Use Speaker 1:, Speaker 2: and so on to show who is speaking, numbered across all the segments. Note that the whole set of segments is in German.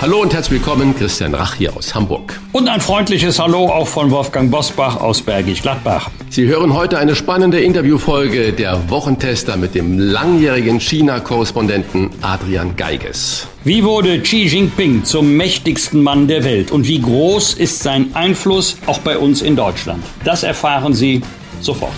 Speaker 1: Hallo und herzlich willkommen, Christian Rach hier aus Hamburg.
Speaker 2: Und ein freundliches Hallo auch von Wolfgang Bosbach aus Bergisch Gladbach.
Speaker 1: Sie hören heute eine spannende Interviewfolge der Wochentester mit dem langjährigen China-Korrespondenten Adrian Geiges.
Speaker 2: Wie wurde Xi Jinping zum mächtigsten Mann der Welt und wie groß ist sein Einfluss auch bei uns in Deutschland? Das erfahren Sie sofort.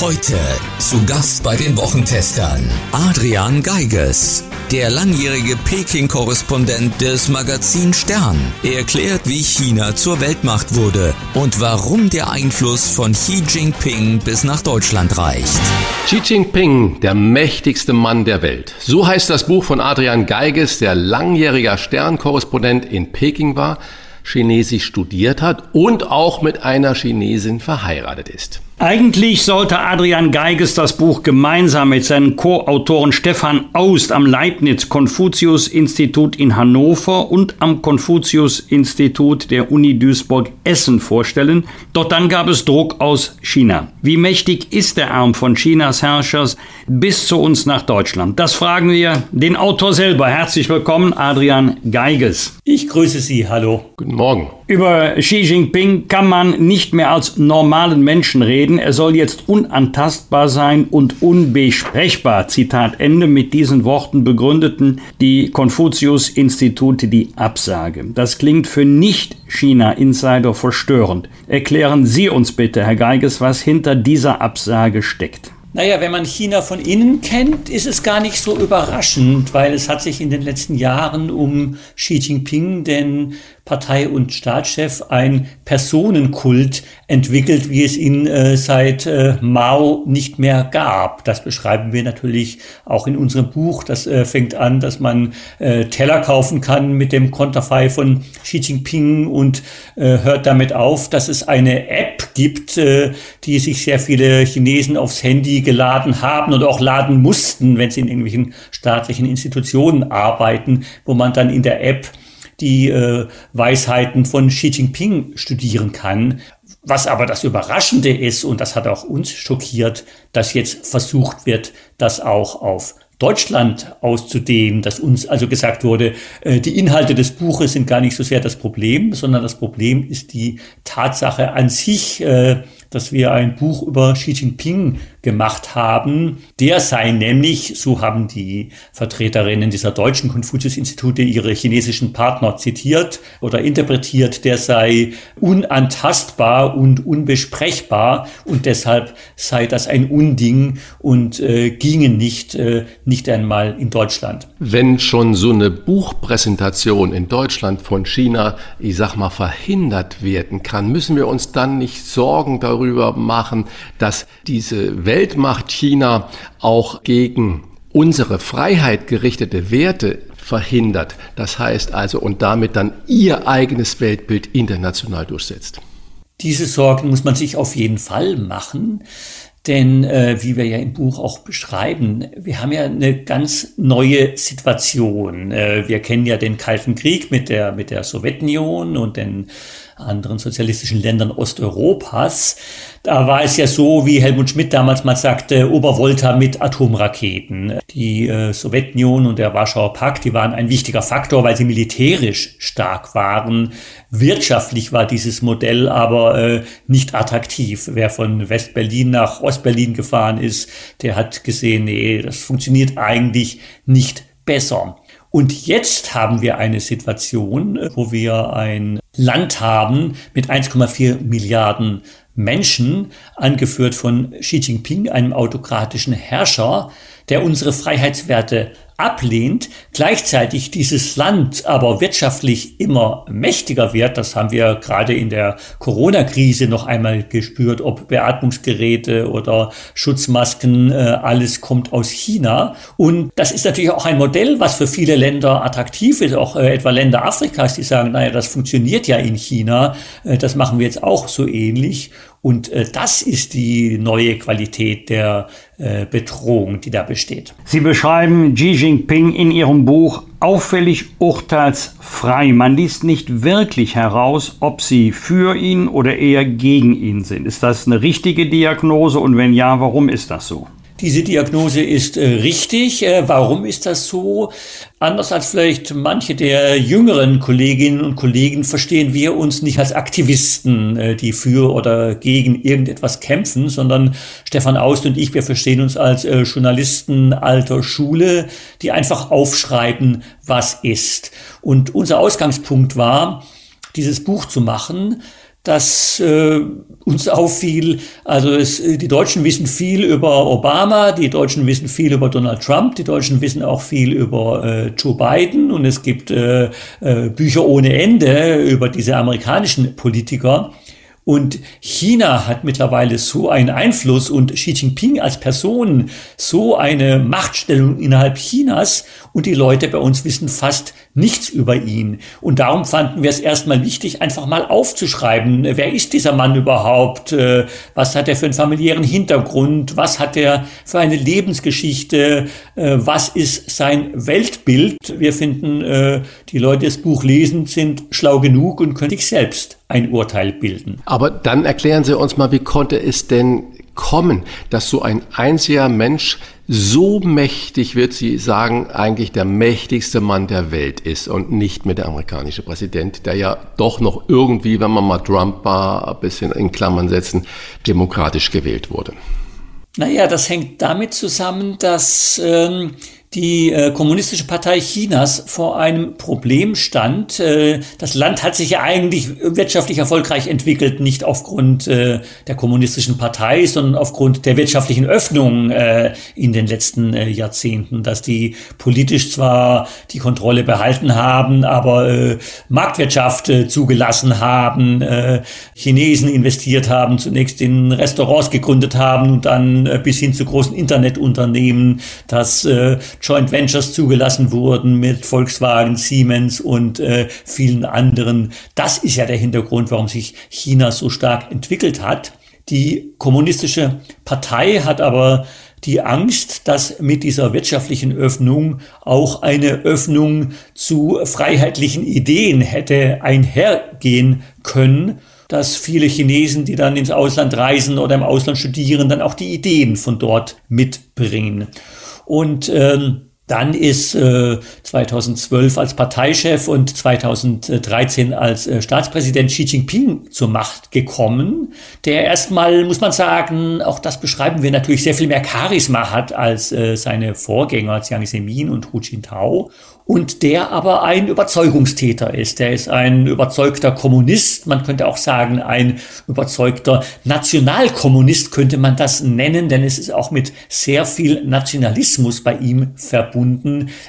Speaker 3: Heute zu Gast bei den Wochentestern Adrian Geiges, der langjährige Peking-Korrespondent des Magazin Stern. Er erklärt, wie China zur Weltmacht wurde und warum der Einfluss von Xi Jinping bis nach Deutschland reicht.
Speaker 1: Xi Jinping, der mächtigste Mann der Welt. So heißt das Buch von Adrian Geiges, der langjähriger Stern-Korrespondent in Peking war, Chinesisch studiert hat und auch mit einer Chinesin verheiratet ist.
Speaker 2: Eigentlich sollte Adrian Geiges das Buch gemeinsam mit seinen Co-Autoren Stefan Aust am Leibniz-Konfuzius-Institut in Hannover und am Konfuzius-Institut der Uni Duisburg-Essen vorstellen. Doch dann gab es Druck aus China. Wie mächtig ist der Arm von Chinas Herrschers bis zu uns nach Deutschland? Das fragen wir den Autor selber. Herzlich willkommen, Adrian Geiges.
Speaker 4: Ich grüße Sie. Hallo.
Speaker 1: Guten Morgen.
Speaker 2: Über Xi Jinping kann man nicht mehr als normalen Menschen reden. Er soll jetzt unantastbar sein und unbesprechbar. Zitat Ende. Mit diesen Worten begründeten die Konfuzius-Institute die Absage. Das klingt für Nicht-China-Insider verstörend. Erklären Sie uns bitte, Herr Geiges, was hinter dieser Absage steckt.
Speaker 4: Naja, wenn man China von innen kennt, ist es gar nicht so überraschend, weil es hat sich in den letzten Jahren um Xi Jinping, den Partei- und Staatschef, ein Personenkult entwickelt, wie es ihn äh, seit äh, Mao nicht mehr gab. Das beschreiben wir natürlich auch in unserem Buch. Das äh, fängt an, dass man äh, Teller kaufen kann mit dem Konterfei von Xi Jinping und äh, hört damit auf, dass es eine App gibt, äh, die sich sehr viele Chinesen aufs Handy geladen haben und auch laden mussten, wenn sie in irgendwelchen staatlichen Institutionen arbeiten, wo man dann in der App die äh, Weisheiten von Xi Jinping studieren kann. Was aber das Überraschende ist, und das hat auch uns schockiert, dass jetzt versucht wird, das auch auf Deutschland auszudehnen, dass uns also gesagt wurde, äh, die Inhalte des Buches sind gar nicht so sehr das Problem, sondern das Problem ist die Tatsache an sich, äh, dass wir ein Buch über Xi Jinping gemacht haben. Der sei nämlich, so haben die Vertreterinnen dieser deutschen Konfuzius-Institute ihre chinesischen Partner zitiert oder interpretiert, der sei unantastbar und unbesprechbar und deshalb sei das ein Unding und äh, ginge nicht, äh, nicht einmal in Deutschland.
Speaker 1: Wenn schon so eine Buchpräsentation in Deutschland von China, ich sag mal, verhindert werden kann, müssen wir uns dann nicht Sorgen darüber machen, dass diese Weltmacht China auch gegen unsere Freiheit gerichtete Werte verhindert. Das heißt also, und damit dann ihr eigenes Weltbild international durchsetzt.
Speaker 4: Diese Sorgen muss man sich auf jeden Fall machen. Denn äh, wie wir ja im Buch auch beschreiben, wir haben ja eine ganz neue Situation. Äh, wir kennen ja den Kalten Krieg mit der, mit der Sowjetunion und den anderen sozialistischen Ländern Osteuropas. Da war es ja so, wie Helmut Schmidt damals mal sagte, Obervolta mit Atomraketen. Die äh, Sowjetunion und der Warschauer Pakt, die waren ein wichtiger Faktor, weil sie militärisch stark waren. Wirtschaftlich war dieses Modell aber äh, nicht attraktiv. Wer von West-Berlin nach Ost-Berlin gefahren ist, der hat gesehen, nee, das funktioniert eigentlich nicht besser. Und jetzt haben wir eine Situation, wo wir ein Land haben mit 1,4 Milliarden Menschen, angeführt von Xi Jinping, einem autokratischen Herrscher, der unsere Freiheitswerte ablehnt, gleichzeitig dieses Land aber wirtschaftlich immer mächtiger wird, das haben wir gerade in der Corona-Krise noch einmal gespürt, ob Beatmungsgeräte oder Schutzmasken, äh, alles kommt aus China. Und das ist natürlich auch ein Modell, was für viele Länder attraktiv ist, auch äh, etwa Länder Afrikas, die sagen, naja, das funktioniert ja in China, äh, das machen wir jetzt auch so ähnlich. Und äh, das ist die neue Qualität der äh, Bedrohung, die da besteht.
Speaker 2: Sie beschreiben Xi Jinping in Ihrem Buch auffällig urteilsfrei. Man liest nicht wirklich heraus, ob Sie für ihn oder eher gegen ihn sind. Ist das eine richtige Diagnose und wenn ja, warum ist das so?
Speaker 4: Diese Diagnose ist äh, richtig. Äh, warum ist das so? Anders als vielleicht manche der jüngeren Kolleginnen und Kollegen verstehen wir uns nicht als Aktivisten, äh, die für oder gegen irgendetwas kämpfen, sondern Stefan Aust und ich, wir verstehen uns als Journalisten alter Schule, die einfach aufschreiben, was ist. Und unser Ausgangspunkt war, dieses Buch zu machen, das äh, uns auffiel. Also es, die Deutschen wissen viel über Obama, die Deutschen wissen viel über Donald Trump, die Deutschen wissen auch viel über äh, Joe Biden und es gibt äh, äh, Bücher ohne Ende über diese amerikanischen Politiker. Und China hat mittlerweile so einen Einfluss und Xi Jinping als Person so eine Machtstellung innerhalb Chinas und die Leute bei uns wissen fast nichts über ihn. Und darum fanden wir es erstmal wichtig, einfach mal aufzuschreiben, wer ist dieser Mann überhaupt, äh, was hat er für einen familiären Hintergrund, was hat er für eine Lebensgeschichte, äh, was ist sein Weltbild. Wir finden, äh, die Leute, die das Buch lesen, sind schlau genug und können sich selbst ein Urteil bilden.
Speaker 1: Aber dann erklären Sie uns mal, wie konnte es denn kommen, dass so ein einziger Mensch so mächtig, wird Sie sagen, eigentlich der mächtigste Mann der Welt ist und nicht mehr der amerikanische Präsident, der ja doch noch irgendwie, wenn man mal Trump war, ein bisschen in Klammern setzen, demokratisch gewählt wurde.
Speaker 4: Naja, das hängt damit zusammen, dass ähm, die äh, Kommunistische Partei Chinas vor einem Problem stand. Äh, das Land hat sich ja eigentlich wirtschaftlich erfolgreich entwickelt, nicht aufgrund äh, der Kommunistischen Partei, sondern aufgrund der wirtschaftlichen Öffnung äh, in den letzten äh, Jahrzehnten, dass die politisch zwar die Kontrolle behalten haben, aber äh, Marktwirtschaft äh, zugelassen haben, äh, Chinesen investiert haben, zunächst in Restaurants gegründet haben und dann äh, bis hin zu großen Internetunternehmen, dass äh, Joint Ventures zugelassen wurden mit Volkswagen, Siemens und äh, vielen anderen. Das ist ja der Hintergrund, warum sich China so stark entwickelt hat. Die kommunistische Partei hat aber die Angst, dass mit dieser wirtschaftlichen Öffnung auch eine Öffnung zu freiheitlichen Ideen hätte einhergehen können, dass viele Chinesen, die dann ins Ausland reisen oder im Ausland studieren, dann auch die Ideen von dort mitbringen. Und ähm, dann ist äh, 2012 als Parteichef und 2013 als äh, Staatspräsident Xi Jinping zur Macht gekommen, der erstmal, muss man sagen, auch das beschreiben wir natürlich, sehr viel mehr Charisma hat als äh, seine Vorgänger Jiang Zemin und Hu Jintao und der aber ein Überzeugungstäter ist. Der ist ein überzeugter Kommunist, man könnte auch sagen, ein überzeugter Nationalkommunist könnte man das nennen, denn es ist auch mit sehr viel Nationalismus bei ihm verbunden.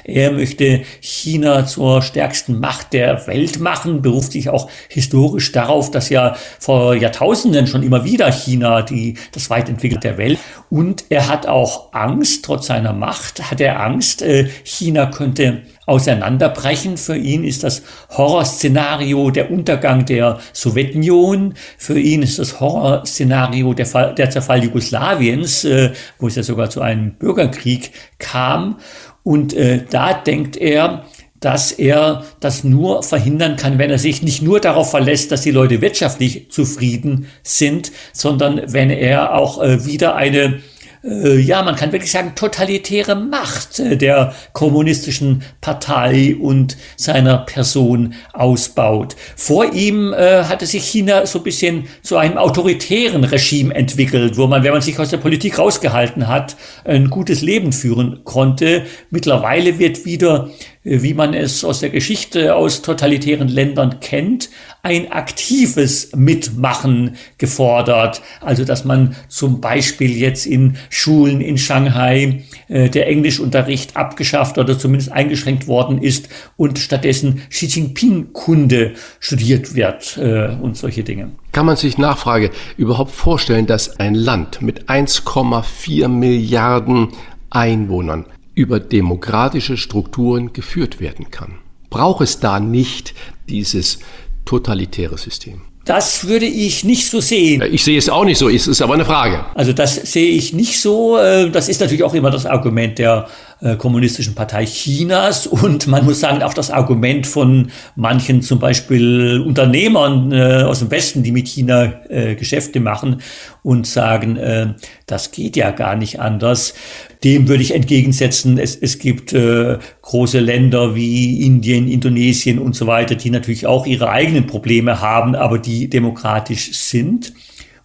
Speaker 4: Er möchte China zur stärksten Macht der Welt machen, beruft sich auch historisch darauf, dass ja vor Jahrtausenden schon immer wieder China die, das weit der Welt. Und er hat auch Angst, trotz seiner Macht hat er Angst, äh, China könnte auseinanderbrechen. Für ihn ist das Horrorszenario der Untergang der Sowjetunion. Für ihn ist das Horrorszenario der, Fall, der Zerfall Jugoslawiens, äh, wo es ja sogar zu einem Bürgerkrieg kam. Und äh, da denkt er, dass er das nur verhindern kann, wenn er sich nicht nur darauf verlässt, dass die Leute wirtschaftlich zufrieden sind, sondern wenn er auch äh, wieder eine ja, man kann wirklich sagen, totalitäre Macht äh, der kommunistischen Partei und seiner Person ausbaut. Vor ihm äh, hatte sich China so ein bisschen zu einem autoritären Regime entwickelt, wo man, wenn man sich aus der Politik rausgehalten hat, ein gutes Leben führen konnte. Mittlerweile wird wieder äh, wie man es aus der Geschichte aus totalitären Ländern kennt, ein aktives Mitmachen gefordert. Also dass man zum Beispiel jetzt in Schulen in Shanghai äh, der Englischunterricht abgeschafft oder zumindest eingeschränkt worden ist und stattdessen Xi Jinping-Kunde studiert wird äh, und solche Dinge.
Speaker 1: Kann man sich Nachfrage überhaupt vorstellen, dass ein Land mit 1,4 Milliarden Einwohnern über demokratische Strukturen geführt werden kann? Braucht es da nicht dieses totalitäre System?
Speaker 4: Das würde ich nicht so sehen.
Speaker 1: Ich sehe es auch nicht so, es ist aber eine Frage.
Speaker 4: Also das sehe ich nicht so. Äh, das ist natürlich auch immer das Argument der äh, kommunistischen Partei Chinas und man muss sagen auch das Argument von manchen zum Beispiel Unternehmern äh, aus dem Westen, die mit China Geschäfte machen und sagen, das geht ja gar nicht anders. Dem würde ich entgegensetzen, es, es gibt äh, große Länder wie Indien, Indonesien und so weiter, die natürlich auch ihre eigenen Probleme haben, aber die demokratisch sind.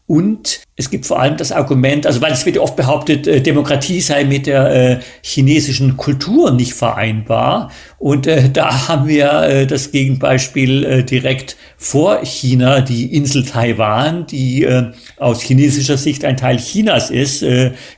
Speaker 4: Und es gibt vor allem das Argument, also weil es wird oft behauptet, äh, Demokratie sei mit der äh, chinesischen Kultur nicht vereinbar. Und äh, da haben wir äh, das Gegenbeispiel äh, direkt vor China, die Insel Taiwan, die äh, aus chinesischer Sicht ein Teil Chinas ist,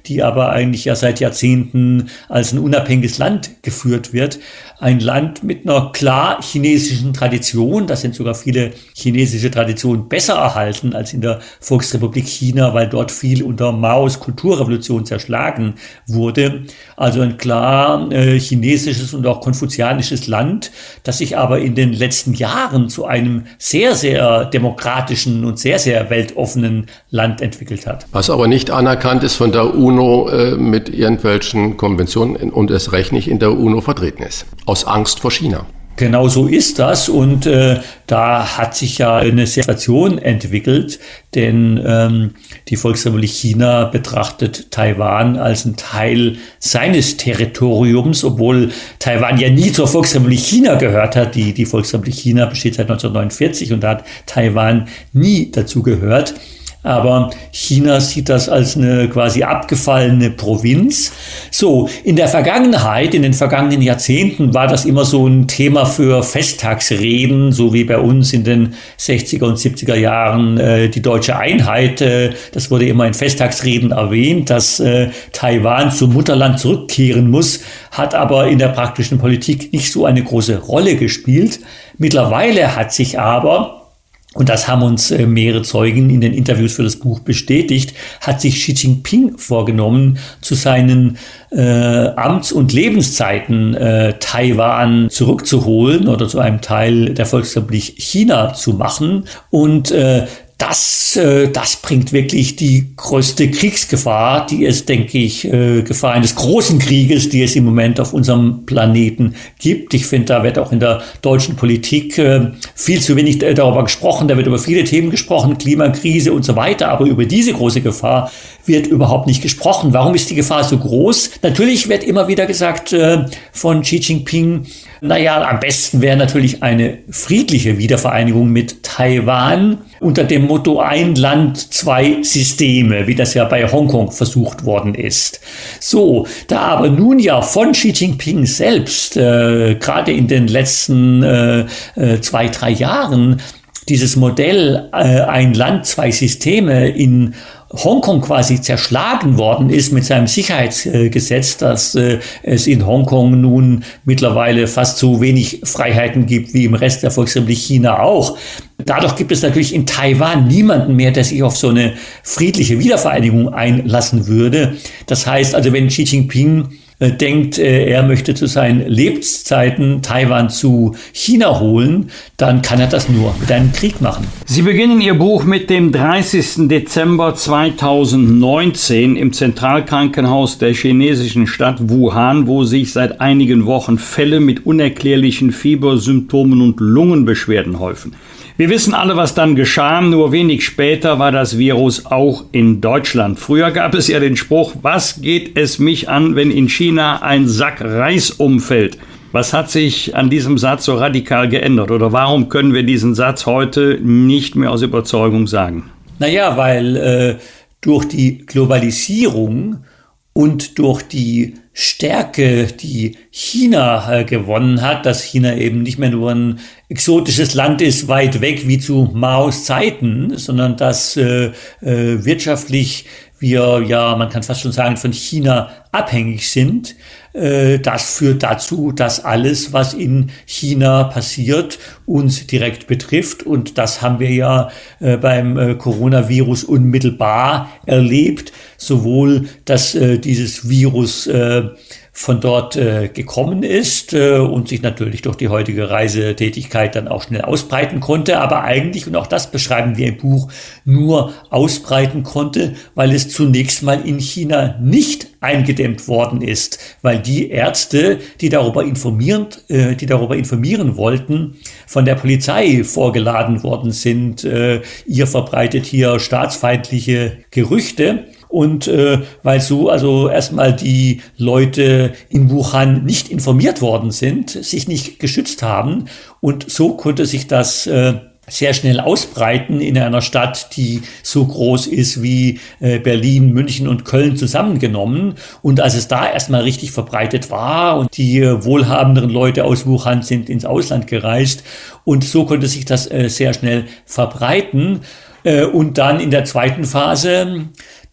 Speaker 4: die aber eigentlich ja seit Jahrzehnten als ein unabhängiges Land geführt wird ein Land mit einer klar chinesischen Tradition. Da sind sogar viele chinesische Traditionen besser erhalten als in der Volksrepublik China, weil dort viel unter Maos Kulturrevolution zerschlagen wurde. Also ein klar äh, chinesisches und auch konfuzianisches Land, das sich aber in den letzten Jahren zu einem sehr, sehr demokratischen und sehr, sehr weltoffenen Land entwickelt hat.
Speaker 1: Was aber nicht anerkannt ist von der UNO äh, mit irgendwelchen Konventionen und es recht nicht in der UNO vertreten ist aus Angst vor China.
Speaker 4: Genau so ist das und äh, da hat sich ja eine Situation entwickelt, denn ähm, die Volksrepublik China betrachtet Taiwan als ein Teil seines Territoriums, obwohl Taiwan ja nie zur Volksrepublik China gehört hat. Die, die Volksrepublik China besteht seit 1949 und da hat Taiwan nie dazu gehört. Aber China sieht das als eine quasi abgefallene Provinz. So, in der Vergangenheit, in den vergangenen Jahrzehnten war das immer so ein Thema für Festtagsreden, so wie bei uns in den 60er und 70er Jahren äh, die deutsche Einheit. Äh, das wurde immer in Festtagsreden erwähnt, dass äh, Taiwan zum Mutterland zurückkehren muss, hat aber in der praktischen Politik nicht so eine große Rolle gespielt. Mittlerweile hat sich aber und das haben uns äh, mehrere Zeugen in den Interviews für das Buch bestätigt, hat sich Xi Jinping vorgenommen, zu seinen äh, Amts- und Lebenszeiten äh, Taiwan zurückzuholen oder zu einem Teil der Volksrepublik China zu machen. Und äh, das, äh, das bringt wirklich die größte Kriegsgefahr, die es, denke ich, äh, Gefahr eines großen Krieges, die es im Moment auf unserem Planeten gibt. Ich finde, da wird auch in der deutschen Politik äh, viel zu wenig darüber gesprochen. Da wird über viele Themen gesprochen, Klimakrise und so weiter. Aber über diese große Gefahr wird überhaupt nicht gesprochen. Warum ist die Gefahr so groß? Natürlich wird immer wieder gesagt äh, von Xi Jinping, naja, am besten wäre natürlich eine friedliche Wiedervereinigung mit Taiwan unter dem Motto ein Land, zwei Systeme, wie das ja bei Hongkong versucht worden ist. So, da aber nun ja von Xi Jinping selbst, äh, gerade in den letzten äh, äh, zwei, drei Jahren, dieses Modell äh, ein Land, zwei Systeme in Hongkong quasi zerschlagen worden ist mit seinem Sicherheitsgesetz, dass äh, es in Hongkong nun mittlerweile fast so wenig Freiheiten gibt wie im Rest der Volksrepublik China auch. Dadurch gibt es natürlich in Taiwan niemanden mehr, der sich auf so eine friedliche Wiedervereinigung einlassen würde. Das heißt also, wenn Xi Jinping äh, denkt, äh, er möchte zu seinen Lebenszeiten Taiwan zu China holen, dann kann er das nur mit einem Krieg machen.
Speaker 2: Sie beginnen Ihr Buch mit dem 30. Dezember 2019 im Zentralkrankenhaus der chinesischen Stadt Wuhan, wo sich seit einigen Wochen Fälle mit unerklärlichen Fiebersymptomen und Lungenbeschwerden häufen. Wir wissen alle, was dann geschah. Nur wenig später war das Virus auch in Deutschland. Früher gab es ja den Spruch, was geht es mich an, wenn in China ein Sack Reis umfällt? Was hat sich an diesem Satz so radikal geändert? Oder warum können wir diesen Satz heute nicht mehr aus Überzeugung sagen?
Speaker 4: Naja, weil äh, durch die Globalisierung und durch die Stärke, die China äh, gewonnen hat, dass China eben nicht mehr nur ein exotisches Land ist, weit weg wie zu Maos Zeiten, sondern dass äh, äh, wirtschaftlich wir ja, man kann fast schon sagen, von China abhängig sind. Äh, das führt dazu, dass alles, was in China passiert, uns direkt betrifft. Und das haben wir ja äh, beim äh, Coronavirus unmittelbar erlebt. Sowohl, dass dieses Virus von dort äh, gekommen ist äh, und sich natürlich durch die heutige Reisetätigkeit dann auch schnell ausbreiten konnte, aber eigentlich, und auch das beschreiben wir im Buch, nur ausbreiten konnte, weil es zunächst mal in China nicht eingedämmt worden ist, weil die Ärzte, die darüber informieren, äh, die darüber informieren wollten, von der Polizei vorgeladen worden sind. Äh, ihr verbreitet hier staatsfeindliche Gerüchte. Und äh, weil so also erstmal die Leute in Wuhan nicht informiert worden sind, sich nicht geschützt haben und so konnte sich das äh, sehr schnell ausbreiten in einer Stadt, die so groß ist wie äh, Berlin, München und Köln zusammengenommen. Und als es da erstmal richtig verbreitet war und die äh, wohlhabenderen Leute aus Wuhan sind ins Ausland gereist und so konnte sich das äh, sehr schnell verbreiten. Äh, und dann in der zweiten Phase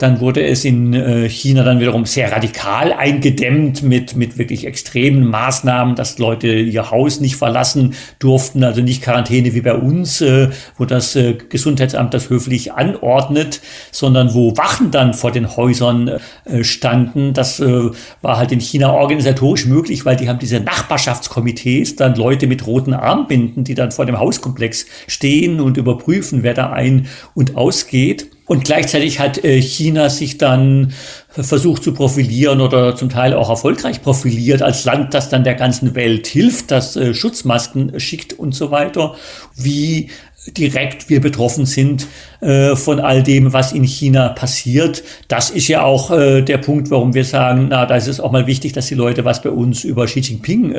Speaker 4: dann wurde es in äh, China dann wiederum sehr radikal eingedämmt mit, mit wirklich extremen Maßnahmen, dass Leute ihr Haus nicht verlassen durften, also nicht Quarantäne wie bei uns, äh, wo das äh, Gesundheitsamt das höflich anordnet, sondern wo Wachen dann vor den Häusern standen. Das war halt in China organisatorisch möglich, weil die haben diese Nachbarschaftskomitees, dann Leute mit roten Armbinden, die dann vor dem Hauskomplex stehen und überprüfen, wer da ein- und ausgeht. Und gleichzeitig hat äh, China sich dann versucht zu profilieren oder zum Teil auch erfolgreich profiliert als Land, das dann der ganzen Welt hilft, das äh, Schutzmasken schickt und so weiter. Wie direkt wir betroffen sind äh, von all dem, was in China passiert. Das ist ja auch der Punkt, warum wir sagen, na, da ist es auch mal wichtig, dass die Leute was bei uns über Xi Jinping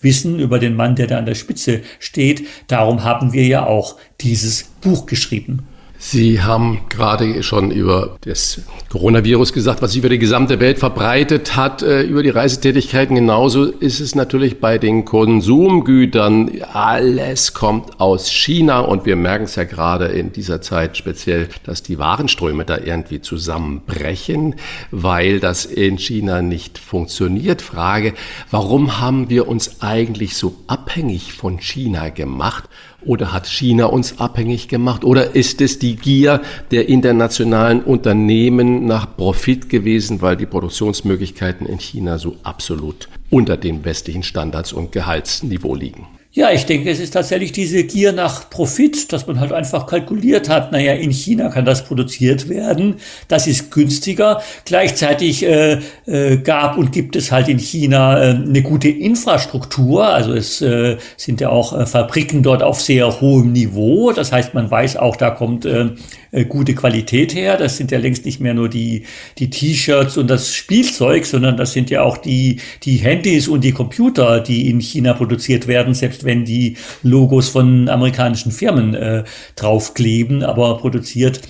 Speaker 4: wissen, über den Mann, der da an der Spitze steht. Darum haben wir ja auch dieses Buch geschrieben.
Speaker 1: Sie haben gerade schon über das Coronavirus gesagt, was sich über die gesamte Welt verbreitet hat, äh, über die Reisetätigkeiten. Genauso ist es natürlich bei den Konsumgütern. Alles kommt aus China und wir merken es ja gerade in dieser Zeit speziell, dass die Warenströme da irgendwie zusammenbrechen, weil das in China nicht funktioniert. Frage, warum haben wir uns eigentlich so abhängig von China gemacht? Oder hat China uns abhängig gemacht? Oder ist es die Gier der internationalen Unternehmen nach Profit gewesen, weil die Produktionsmöglichkeiten in China so absolut unter den westlichen Standards und Gehaltsniveau liegen?
Speaker 4: Ja, ich denke, es ist tatsächlich diese Gier nach Profit, dass man halt einfach kalkuliert hat, naja, in China kann das produziert werden, das ist günstiger. Gleichzeitig äh, äh, gab und gibt es halt in China äh, eine gute Infrastruktur, also es äh, sind ja auch äh, Fabriken dort auf sehr hohem Niveau, das heißt, man weiß auch, da kommt äh, äh, gute Qualität her. Das sind ja längst nicht mehr nur die, die T-Shirts und das Spielzeug, sondern das sind ja auch die, die Handys und die Computer, die in China produziert werden, selbst wenn die Logos von amerikanischen Firmen äh, draufkleben, aber produziert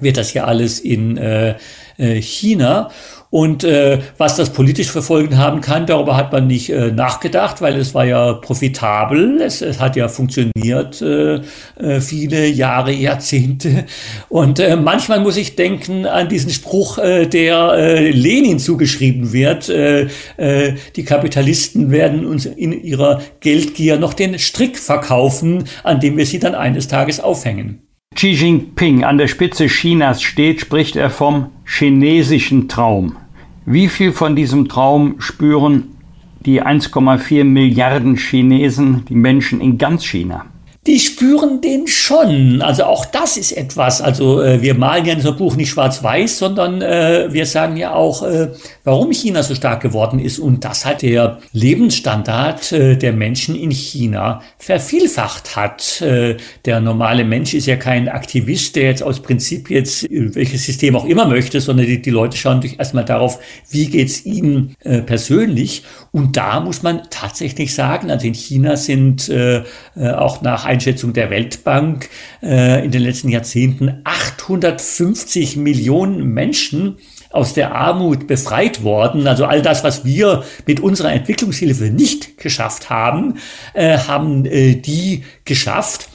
Speaker 4: wird das ja alles in äh, äh China. Und äh, was das politisch für Folgen haben kann, darüber hat man nicht äh, nachgedacht, weil es war ja profitabel, es, es hat ja funktioniert äh, äh, viele Jahre, Jahrzehnte. Und äh, manchmal muss ich denken an diesen Spruch, äh, der äh, Lenin zugeschrieben wird, äh, äh, die Kapitalisten werden uns in ihrer Geldgier noch den Strick verkaufen, an dem wir sie dann eines Tages aufhängen.
Speaker 2: Xi Jinping an der Spitze Chinas steht, spricht er vom chinesischen Traum. Wie viel von diesem Traum spüren die 1,4 Milliarden Chinesen, die Menschen in ganz China?
Speaker 4: Die spüren den schon. Also auch das ist etwas. Also äh, wir malen ja in unserem Buch nicht schwarz-weiß, sondern äh, wir sagen ja auch, äh, warum China so stark geworden ist. Und das hat der Lebensstandard äh, der Menschen in China vervielfacht hat. Äh, der normale Mensch ist ja kein Aktivist, der jetzt aus Prinzip jetzt welches System auch immer möchte, sondern die, die Leute schauen durch erstmal darauf, wie geht's ihnen äh, persönlich. Und da muss man tatsächlich sagen, also in China sind auch nach Einschätzung der Weltbank äh, in den letzten Jahrzehnten 850 Millionen Menschen aus der Armut befreit worden. Also all das, was wir mit unserer Entwicklungshilfe nicht geschafft haben, äh, haben äh, die geschafft.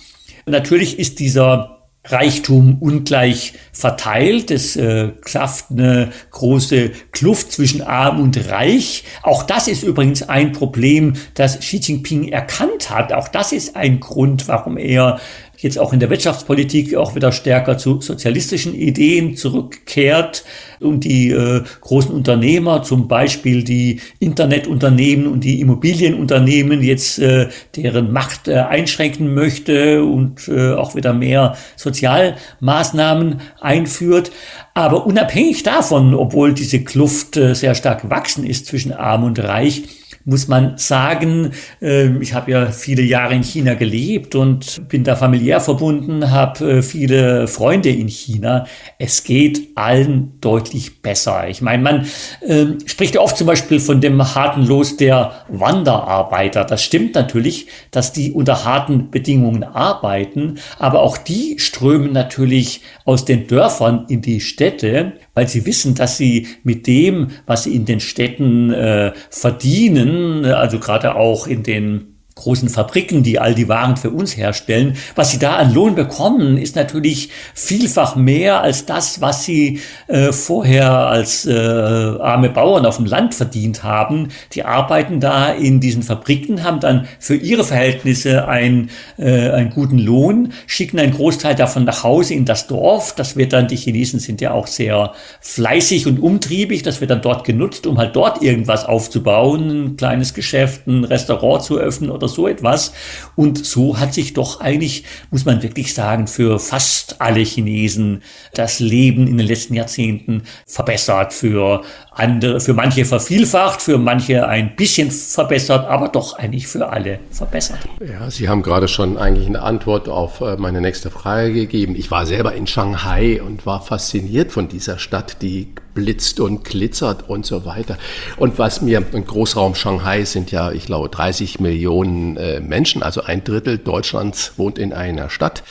Speaker 4: Natürlich ist dieser Reichtum ungleich verteilt. Es äh, schafft eine große Kluft zwischen arm und reich. Auch das ist übrigens ein Problem, das Xi Jinping erkannt hat. Auch das ist ein Grund, warum er jetzt auch in der Wirtschaftspolitik auch wieder stärker zu sozialistischen Ideen zurückkehrt und die äh, großen Unternehmer, zum Beispiel die Internetunternehmen und die Immobilienunternehmen jetzt äh, deren Macht äh, einschränken möchte und äh, auch wieder mehr Sozialmaßnahmen einführt. Aber unabhängig davon, obwohl diese Kluft äh, sehr stark gewachsen ist zwischen Arm und Reich, muss man sagen, ähm, ich habe ja viele Jahre in China gelebt und bin da familiär verbunden, habe äh, viele Freunde in China. Es geht allen deutlich besser. Ich meine, man ähm, spricht ja oft zum Beispiel von dem harten Los der Wanderarbeiter. Das stimmt natürlich, dass die unter harten Bedingungen arbeiten, aber auch die strömen natürlich aus den Dörfern in die Städte, weil sie wissen, dass sie mit dem, was sie in den Städten äh, verdienen, also gerade auch in den großen Fabriken, die all die Waren für uns herstellen. Was sie da an Lohn bekommen, ist natürlich vielfach mehr als das, was sie äh, vorher als äh, arme Bauern auf dem Land verdient haben. Die arbeiten da in diesen Fabriken, haben dann für ihre Verhältnisse ein, äh, einen guten Lohn, schicken einen Großteil davon nach Hause in das Dorf. Das wird dann, die Chinesen sind ja auch sehr fleißig und umtriebig, das wird dann dort genutzt, um halt dort irgendwas aufzubauen, ein kleines Geschäft, ein Restaurant zu öffnen oder oder so etwas. Und so hat sich doch eigentlich, muss man wirklich sagen, für fast alle Chinesen das Leben in den letzten Jahrzehnten verbessert. Für andere, für manche vervielfacht, für manche ein bisschen verbessert, aber doch eigentlich für alle verbessert.
Speaker 1: Ja, Sie haben gerade schon eigentlich eine Antwort auf äh, meine nächste Frage gegeben. Ich war selber in Shanghai und war fasziniert von dieser Stadt, die blitzt und glitzert und so weiter. Und was mir im Großraum Shanghai sind ja, ich glaube, 30 Millionen äh, Menschen, also ein Drittel Deutschlands wohnt in einer Stadt.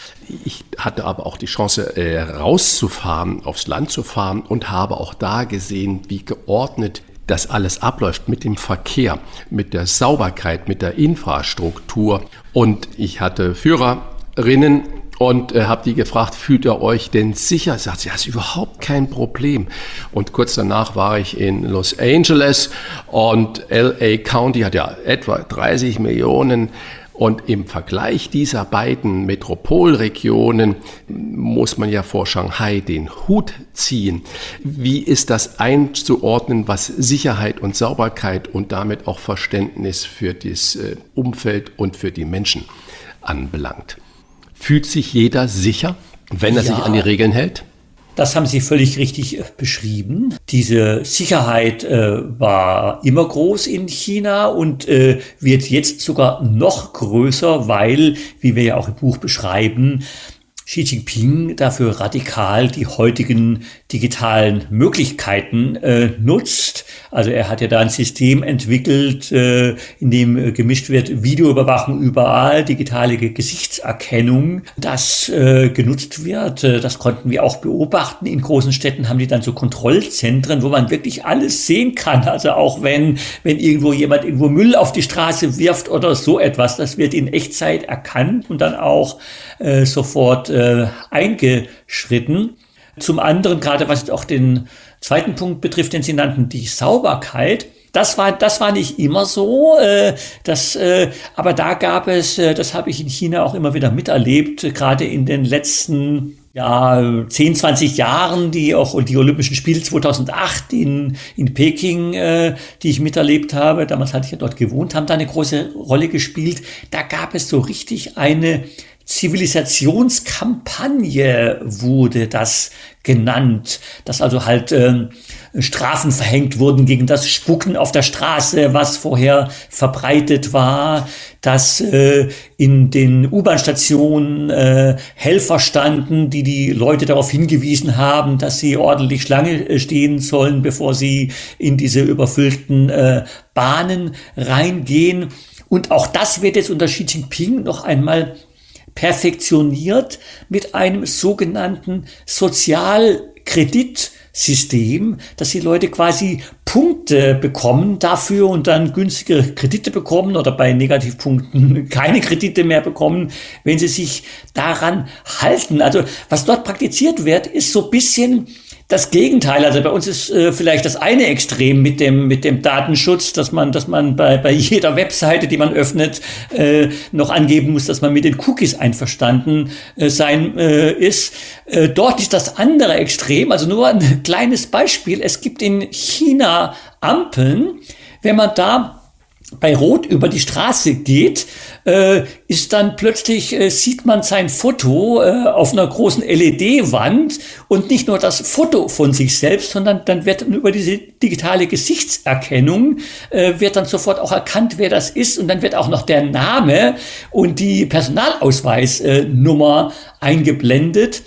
Speaker 1: Ich hatte aber auch die Chance, äh, rauszufahren, aufs Land zu fahren und habe auch da gesehen, wie geordnet das alles abläuft mit dem Verkehr, mit der Sauberkeit, mit der Infrastruktur. Und ich hatte Führerinnen und äh, habe die gefragt, fühlt ihr euch denn sicher? Sagt sie, das ist überhaupt kein Problem. Und kurz danach war ich in Los Angeles und LA County hat ja etwa 30 Millionen und im Vergleich dieser beiden Metropolregionen muss man ja vor Shanghai den Hut ziehen. Wie ist das einzuordnen, was Sicherheit und Sauberkeit und damit auch Verständnis für das äh, Umfeld und für die Menschen anbelangt? Fühlt sich jeder sicher, wenn er ja. sich an die Regeln hält?
Speaker 4: Das haben Sie völlig richtig äh, beschrieben. Diese Sicherheit äh, war immer groß in China und äh, wird jetzt sogar noch größer, weil, wie wir ja auch im Buch beschreiben, Xi Jinping dafür radikal die heutigen digitalen Möglichkeiten äh, nutzt. Also er hat ja da ein System entwickelt, äh, in dem äh, gemischt wird Videoüberwachung überall, digitale Gesichtserkennung, das äh, genutzt wird. Äh, das konnten wir auch beobachten. In großen Städten haben die dann so Kontrollzentren, wo man wirklich alles sehen kann. Also auch wenn, wenn irgendwo jemand irgendwo Müll auf die Straße wirft oder so etwas, das wird in Echtzeit erkannt und dann auch äh, sofort äh, eingeschritten. Zum anderen, gerade was auch den zweiten Punkt betrifft, den Sie nannten, die Sauberkeit. Das war, das war nicht immer so. Äh, das, äh, aber da gab es, äh, das habe ich in China auch immer wieder miterlebt, gerade in den letzten ja, 10, 20 Jahren, die auch die Olympischen Spiele 2008 in, in Peking, äh, die ich miterlebt habe, damals hatte ich ja dort gewohnt, haben da eine große Rolle gespielt. Da gab es so richtig eine Zivilisationskampagne wurde das genannt, dass also halt äh, Strafen verhängt wurden gegen das Spucken auf der Straße, was vorher verbreitet war, dass äh, in den U-Bahn-Stationen äh, Helfer standen, die die Leute darauf hingewiesen haben, dass sie ordentlich Schlange äh, stehen sollen, bevor sie in diese überfüllten äh, Bahnen reingehen. Und auch das wird jetzt unter Xi Jinping noch einmal perfektioniert mit einem sogenannten Sozialkredit System, dass die Leute quasi Punkte bekommen dafür und dann günstige Kredite bekommen oder bei Negativpunkten keine Kredite mehr bekommen, wenn sie sich daran halten. Also was dort praktiziert wird, ist so bisschen das Gegenteil. Also bei uns ist äh, vielleicht das eine Extrem mit dem, mit dem Datenschutz, dass man, dass man bei, bei jeder Webseite, die man öffnet, äh, noch angeben muss, dass man mit den Cookies einverstanden äh, sein äh, ist. Äh, dort ist das andere Extrem, also nur ein kleines Beispiel. Es gibt in China Ampeln, wenn man da bei Rot über die Straße geht, äh, ist dann plötzlich, äh, sieht man sein Foto äh, auf einer großen LED-Wand und nicht nur das Foto von sich selbst, sondern dann wird über diese digitale Gesichtserkennung, äh, wird dann sofort auch erkannt, wer das ist und dann wird auch noch der Name und die Personalausweisnummer eingeblendet.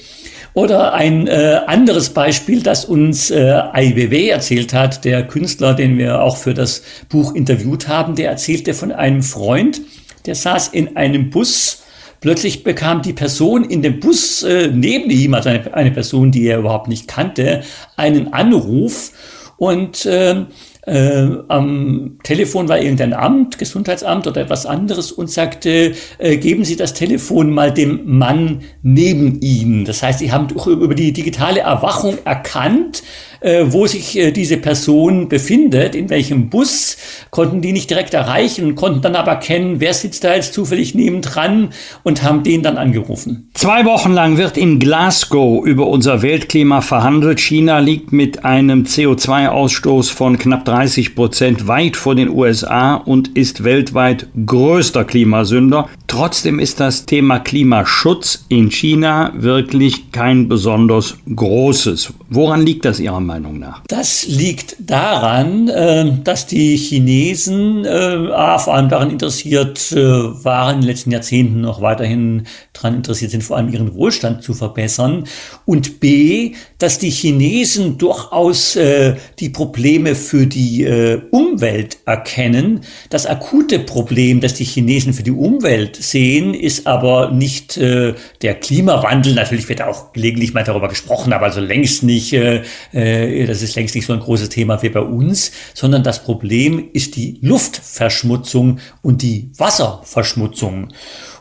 Speaker 4: Oder ein äh, anderes Beispiel, das uns äh, IBW erzählt hat, der Künstler, den wir auch für das Buch interviewt haben, der erzählte von einem Freund, der saß in einem Bus. Plötzlich bekam die Person in dem Bus äh, neben ihm, also eine, eine Person, die er überhaupt nicht kannte, einen Anruf und äh, äh, am Telefon war irgendein Amt, Gesundheitsamt oder etwas anderes und sagte, äh, geben Sie das Telefon mal dem Mann neben Ihnen. Das heißt, Sie haben über die digitale Erwachung erkannt, äh, wo sich äh, diese Person befindet, in welchem Bus, konnten die nicht direkt erreichen, konnten dann aber kennen, wer sitzt da jetzt zufällig nebendran und haben den dann angerufen.
Speaker 2: Zwei Wochen lang wird in Glasgow über unser Weltklima verhandelt. China liegt mit einem CO2-Ausstoß von knapp 30 Prozent weit vor den USA und ist weltweit größter Klimasünder. Trotzdem ist das Thema Klimaschutz in China wirklich kein besonders großes. Woran liegt das Ihrer Meinung nach?
Speaker 4: Das liegt daran, äh, dass die Chinesen äh, vor allem daran interessiert äh, waren, in den letzten Jahrzehnten noch weiterhin daran interessiert sind, vor allem ihren Wohlstand zu verbessern. Und B, dass die Chinesen durchaus die Probleme für die Umwelt erkennen. Das akute Problem, das die Chinesen für die Umwelt sehen, ist aber nicht der Klimawandel. Natürlich wird auch gelegentlich mal darüber gesprochen, aber also längst nicht äh, das ist längst nicht so ein großes Thema wie bei uns, sondern das Problem ist die Luftverschmutzung und die Wasserverschmutzung.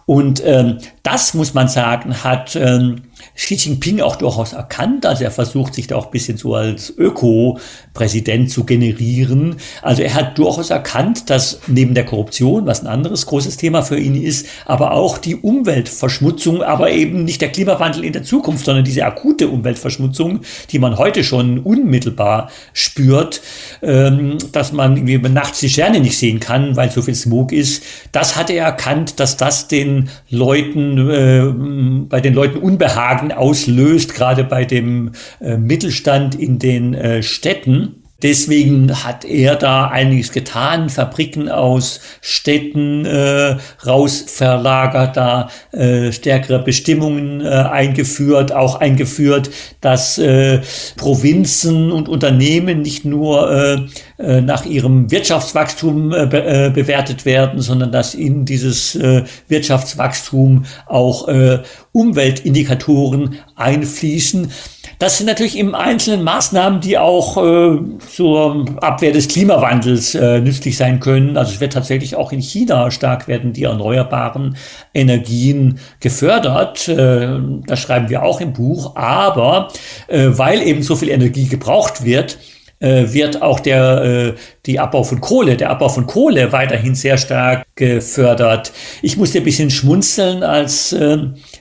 Speaker 4: Und ähm, das, muss man sagen, hat ähm, Xi Jinping auch durchaus erkannt. Also er versucht sich da auch ein bisschen so als Öko-Präsident zu generieren. Also er hat durchaus erkannt, dass neben der Korruption, was ein anderes großes Thema für ihn ist, aber auch die Umweltverschmutzung, aber eben nicht der Klimawandel in der Zukunft, sondern diese akute Umweltverschmutzung, die man heute schon unmittelbar spürt, ähm, dass man irgendwie nachts die Sterne nicht sehen kann, weil so viel Smog ist. Das hat er erkannt, dass das den Leuten, äh, bei den Leuten Unbehagen auslöst, gerade bei dem äh, Mittelstand in den äh, Städten. Deswegen hat er da einiges getan, Fabriken aus Städten äh, raus verlagert, da äh, stärkere Bestimmungen äh, eingeführt, auch eingeführt, dass äh, Provinzen und Unternehmen nicht nur äh, äh nach ihrem Wirtschaftswachstum äh, be äh, bewertet werden, sondern dass in dieses äh, Wirtschaftswachstum auch äh, Umweltindikatoren einfließen. Das sind natürlich im Einzelnen Maßnahmen, die auch äh, zur Abwehr des Klimawandels äh, nützlich sein können. Also es wird tatsächlich auch in China stark werden die erneuerbaren Energien gefördert. Äh, das schreiben wir auch im Buch. Aber äh, weil eben so viel Energie gebraucht wird, äh, wird auch der äh, die Abbau von Kohle, der Abbau von Kohle weiterhin sehr stark gefördert. Ich musste ein bisschen schmunzeln, als äh,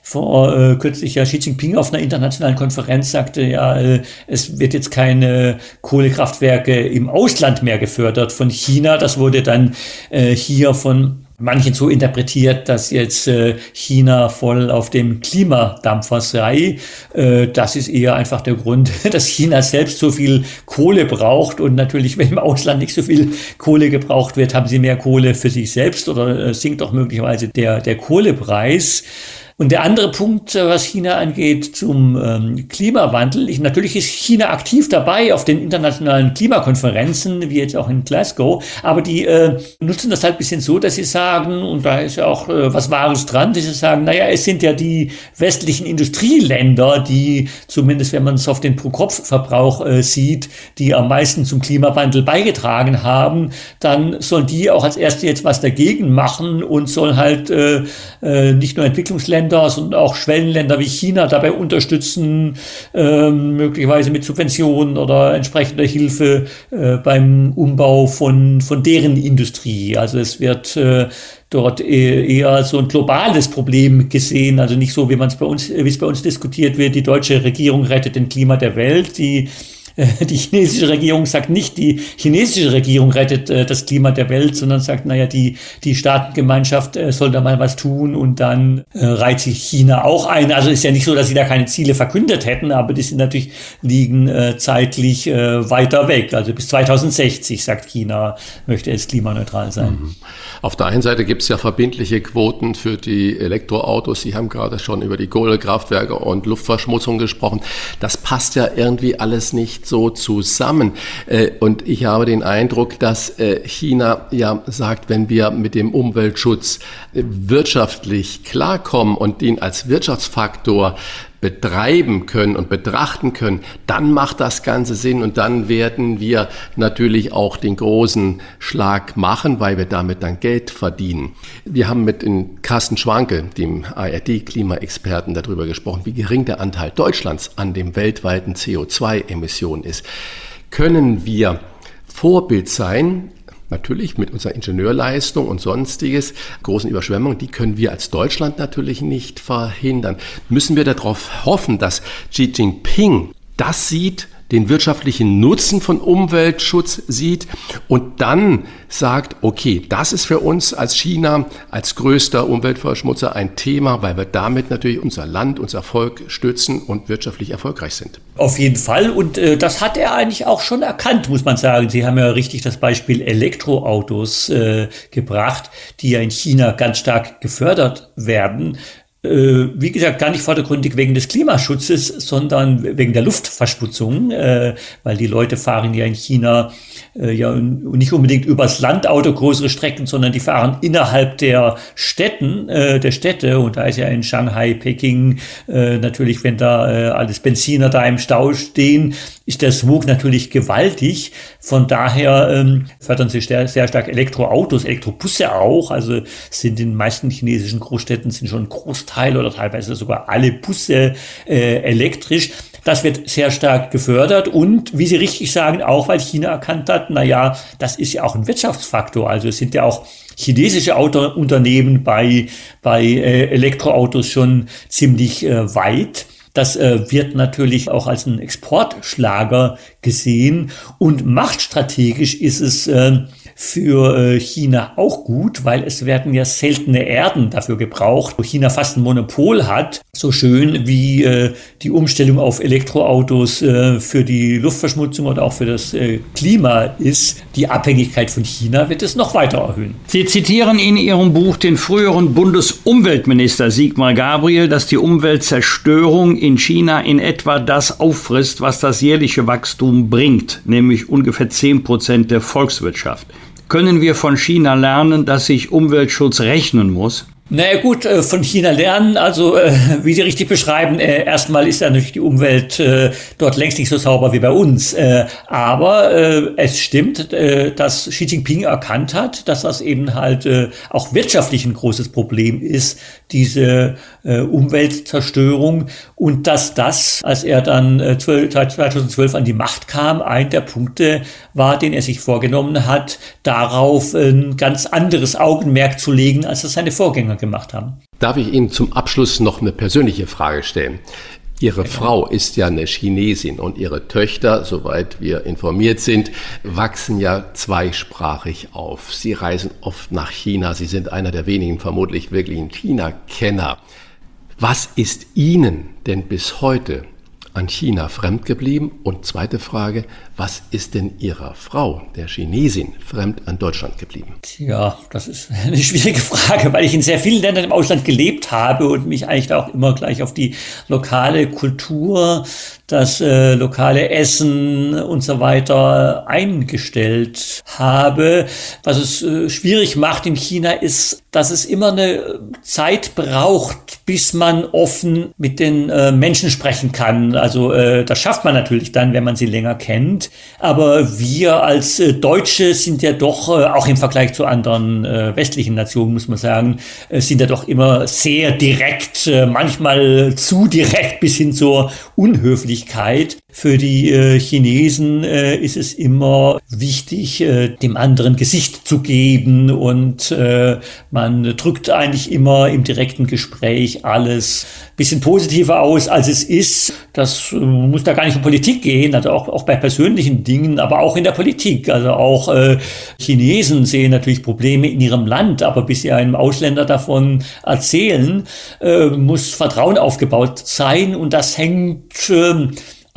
Speaker 4: vor äh, kürzlich ja Xi Jinping auf einer internationalen Konferenz sagte, ja, äh, es wird jetzt keine Kohlekraftwerke im Ausland mehr gefördert von China. Das wurde dann äh, hier von manchen so interpretiert, dass jetzt äh, China voll auf dem Klimadampfer sei. Äh, das ist eher einfach der Grund, dass China selbst so viel Kohle braucht und natürlich, wenn im Ausland nicht so viel Kohle gebraucht wird, haben sie mehr Kohle für sich selbst oder äh, sinkt auch möglicherweise der, der Kohlepreis. Und der andere Punkt, äh, was China angeht, zum ähm, Klimawandel. Ich, natürlich ist China aktiv dabei auf den internationalen Klimakonferenzen, wie jetzt auch in Glasgow, aber die äh, nutzen das halt ein bisschen so, dass sie sagen, und da ist ja auch äh, was Wahres dran, dass sie sagen, naja, es sind ja die westlichen Industrieländer, die zumindest, wenn man es auf den Pro-Kopf-Verbrauch äh, sieht, die am meisten zum Klimawandel beigetragen haben, dann sollen die auch als Erste jetzt was dagegen machen und sollen halt äh, äh, nicht nur Entwicklungsländer, Länder, sondern auch Schwellenländer wie China dabei unterstützen, ähm, möglicherweise mit Subventionen oder entsprechender Hilfe äh, beim Umbau von, von deren Industrie. Also es wird äh, dort eher so ein globales Problem gesehen, also nicht so, wie man es bei uns, wie es bei uns diskutiert wird, die deutsche Regierung rettet den Klima der Welt, die die chinesische Regierung sagt nicht, die chinesische Regierung rettet äh, das Klima der Welt, sondern sagt, naja, die, die Staatengemeinschaft äh, soll da mal was tun und dann äh, reiht sich China auch ein. Also ist ja nicht so, dass sie da keine Ziele verkündet hätten, aber die sind natürlich liegen äh, zeitlich äh, weiter weg. Also bis 2060, sagt China, möchte es klimaneutral sein. Mhm.
Speaker 1: Auf der einen Seite gibt es ja verbindliche Quoten für die Elektroautos. Sie haben gerade schon über die Kohlekraftwerke und Luftverschmutzung gesprochen. Das passt ja irgendwie alles nicht so zusammen. Äh, und ich habe den Eindruck, dass äh, China ja sagt, wenn wir mit dem Umweltschutz äh, wirtschaftlich klarkommen und ihn als Wirtschaftsfaktor betreiben können und betrachten können, dann macht das Ganze Sinn und dann werden wir natürlich auch den großen Schlag machen, weil wir damit dann Geld verdienen. Wir haben mit Carsten Schwanke, dem ARD-Klimaexperten, darüber gesprochen, wie gering der Anteil Deutschlands an dem weltweiten CO2-Emissionen ist. Können wir Vorbild sein Natürlich mit unserer Ingenieurleistung und sonstiges, großen Überschwemmungen, die können wir als Deutschland natürlich nicht verhindern. Müssen wir darauf hoffen, dass Xi Jinping das sieht, den wirtschaftlichen Nutzen von Umweltschutz sieht und dann sagt, okay, das ist für uns als China, als größter Umweltverschmutzer ein Thema, weil wir damit natürlich unser Land, unser Volk stützen und wirtschaftlich erfolgreich sind.
Speaker 4: Auf jeden Fall und äh, das hat er eigentlich auch schon erkannt, muss man sagen. Sie haben ja richtig das Beispiel Elektroautos äh, gebracht, die ja in China ganz stark gefördert werden. Äh, wie gesagt, gar nicht vordergründig wegen des Klimaschutzes, sondern wegen der Luftverschmutzung, äh, weil die Leute fahren ja in China äh, ja nicht unbedingt übers Landauto größere Strecken, sondern die fahren innerhalb der Städten, der Städte. Und da ist ja in Shanghai, Peking natürlich, wenn da alles Benziner da im Stau stehen, ist der Smog natürlich gewaltig. Von daher ähm, fördern sie sehr, sehr stark Elektroautos, Elektrobusse auch. Also sind in den meisten chinesischen Großstädten sind schon ein Großteil oder teilweise sogar alle Busse äh, elektrisch. Das wird sehr stark gefördert und, wie Sie richtig sagen, auch weil China erkannt hat, na ja, das ist ja auch ein Wirtschaftsfaktor. Also es sind ja auch chinesische Autounternehmen bei, bei äh, Elektroautos schon ziemlich äh, weit. Das äh, wird natürlich auch als ein Exportschlager gesehen. Und machtstrategisch ist es äh, für äh, China auch gut, weil es werden ja seltene Erden dafür gebraucht, wo China fast ein Monopol hat. So schön wie äh, die Umstellung auf Elektroautos äh, für die Luftverschmutzung oder auch für das äh, Klima ist, die Abhängigkeit von China wird es noch weiter erhöhen.
Speaker 2: Sie zitieren in Ihrem Buch den früheren Bundesumweltminister Sigmar Gabriel, dass die Umweltzerstörung in China in etwa das auffrisst, was das jährliche Wachstum bringt, nämlich ungefähr 10 Prozent der Volkswirtschaft. Können wir von China lernen, dass sich Umweltschutz rechnen muss?
Speaker 4: Naja gut, äh, von China lernen, also äh, wie Sie richtig beschreiben, äh, erstmal ist ja natürlich die Umwelt dort längst nicht so sauber wie bei uns. Aber es stimmt, dass Xi Jinping erkannt hat, dass das eben halt auch wirtschaftlich ein großes Problem ist, diese Umweltzerstörung und dass das, als er dann 2012 an die Macht kam, ein der Punkte war, den er sich vorgenommen hat, darauf ein ganz anderes Augenmerk zu legen, als das seine Vorgänger gemacht haben.
Speaker 1: Darf ich Ihnen zum Abschluss noch eine persönliche Frage stellen? Ihre ja. Frau ist ja eine Chinesin und ihre Töchter, soweit wir informiert sind, wachsen ja zweisprachig auf. Sie reisen oft nach China. Sie sind einer der wenigen vermutlich wirklichen China-Kenner. Was ist Ihnen denn bis heute an China fremd geblieben? Und zweite Frage, was ist denn Ihrer Frau, der Chinesin, fremd an Deutschland geblieben?
Speaker 4: Ja, das ist eine schwierige Frage, weil ich in sehr vielen Ländern im Ausland gelebt habe und mich eigentlich auch immer gleich auf die lokale Kultur, das äh, lokale Essen und so weiter eingestellt habe. Was es äh, schwierig macht in China ist, dass es immer eine Zeit braucht, bis man offen mit den äh, Menschen sprechen kann. Also äh, das schafft man natürlich dann, wenn man sie länger kennt. Aber wir als äh, Deutsche sind ja doch, äh, auch im Vergleich zu anderen äh, westlichen Nationen, muss man sagen, äh, sind ja doch immer sehr direkt, äh, manchmal zu direkt bis hin zur Unhöflichkeit. Möglichkeit, für die äh, Chinesen äh, ist es immer wichtig, äh, dem anderen Gesicht zu geben und äh, man drückt eigentlich immer im direkten Gespräch alles bisschen positiver aus, als es ist. Das äh, muss da gar nicht um Politik gehen, also auch, auch bei persönlichen Dingen, aber auch in der Politik. Also auch äh, Chinesen sehen natürlich Probleme in ihrem Land, aber bis sie einem Ausländer davon erzählen, äh, muss Vertrauen aufgebaut sein und das hängt äh,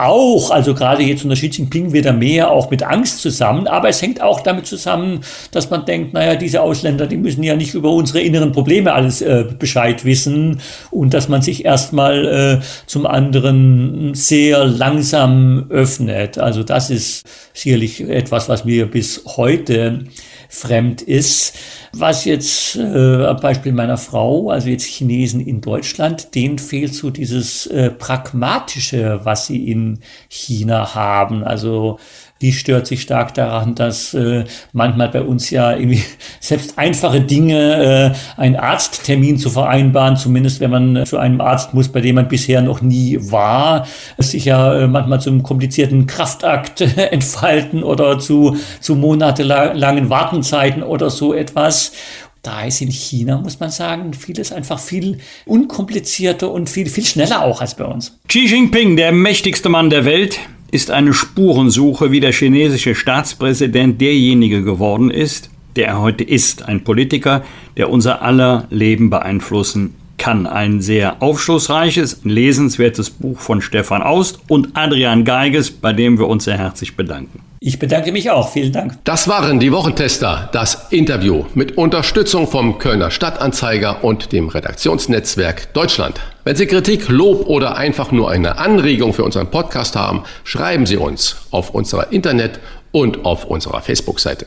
Speaker 4: auch, also gerade jetzt unter Xi Jinping wieder mehr auch mit Angst zusammen, aber es hängt auch damit zusammen, dass man denkt, naja, diese Ausländer, die müssen ja nicht über unsere inneren Probleme alles äh, Bescheid wissen und dass man sich erstmal äh, zum anderen sehr langsam öffnet. Also das ist sicherlich etwas, was mir bis heute fremd ist. Was jetzt äh, Beispiel meiner Frau, also jetzt Chinesen in Deutschland, denen fehlt so dieses äh, Pragmatische, was sie in China haben. Also die stört sich stark daran, dass äh, manchmal bei uns ja irgendwie selbst einfache Dinge, äh, einen Arzttermin zu vereinbaren, zumindest wenn man zu einem Arzt muss, bei dem man bisher noch nie war, sich ja äh, manchmal zum komplizierten Kraftakt entfalten oder zu, zu monatelangen Wartenzeiten oder so etwas. Da ist in China, muss man sagen, vieles einfach viel unkomplizierter und viel, viel schneller auch als bei uns.
Speaker 2: Xi Jinping, der mächtigste Mann der Welt, ist eine Spurensuche, wie der chinesische Staatspräsident derjenige geworden ist, der er heute ist, ein Politiker, der unser aller Leben beeinflussen kann. Ein sehr aufschlussreiches, lesenswertes Buch von Stefan Aust und Adrian Geiges, bei dem wir uns sehr herzlich bedanken.
Speaker 4: Ich bedanke mich auch. Vielen Dank.
Speaker 1: Das waren die Wochentester, das Interview mit Unterstützung vom Kölner Stadtanzeiger und dem Redaktionsnetzwerk Deutschland. Wenn Sie Kritik, Lob oder einfach nur eine Anregung für unseren Podcast haben, schreiben Sie uns auf unserer Internet- und auf unserer Facebook-Seite.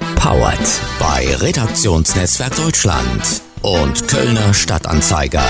Speaker 3: Powered bei Redaktionsnetzwerk Deutschland und Kölner Stadtanzeiger.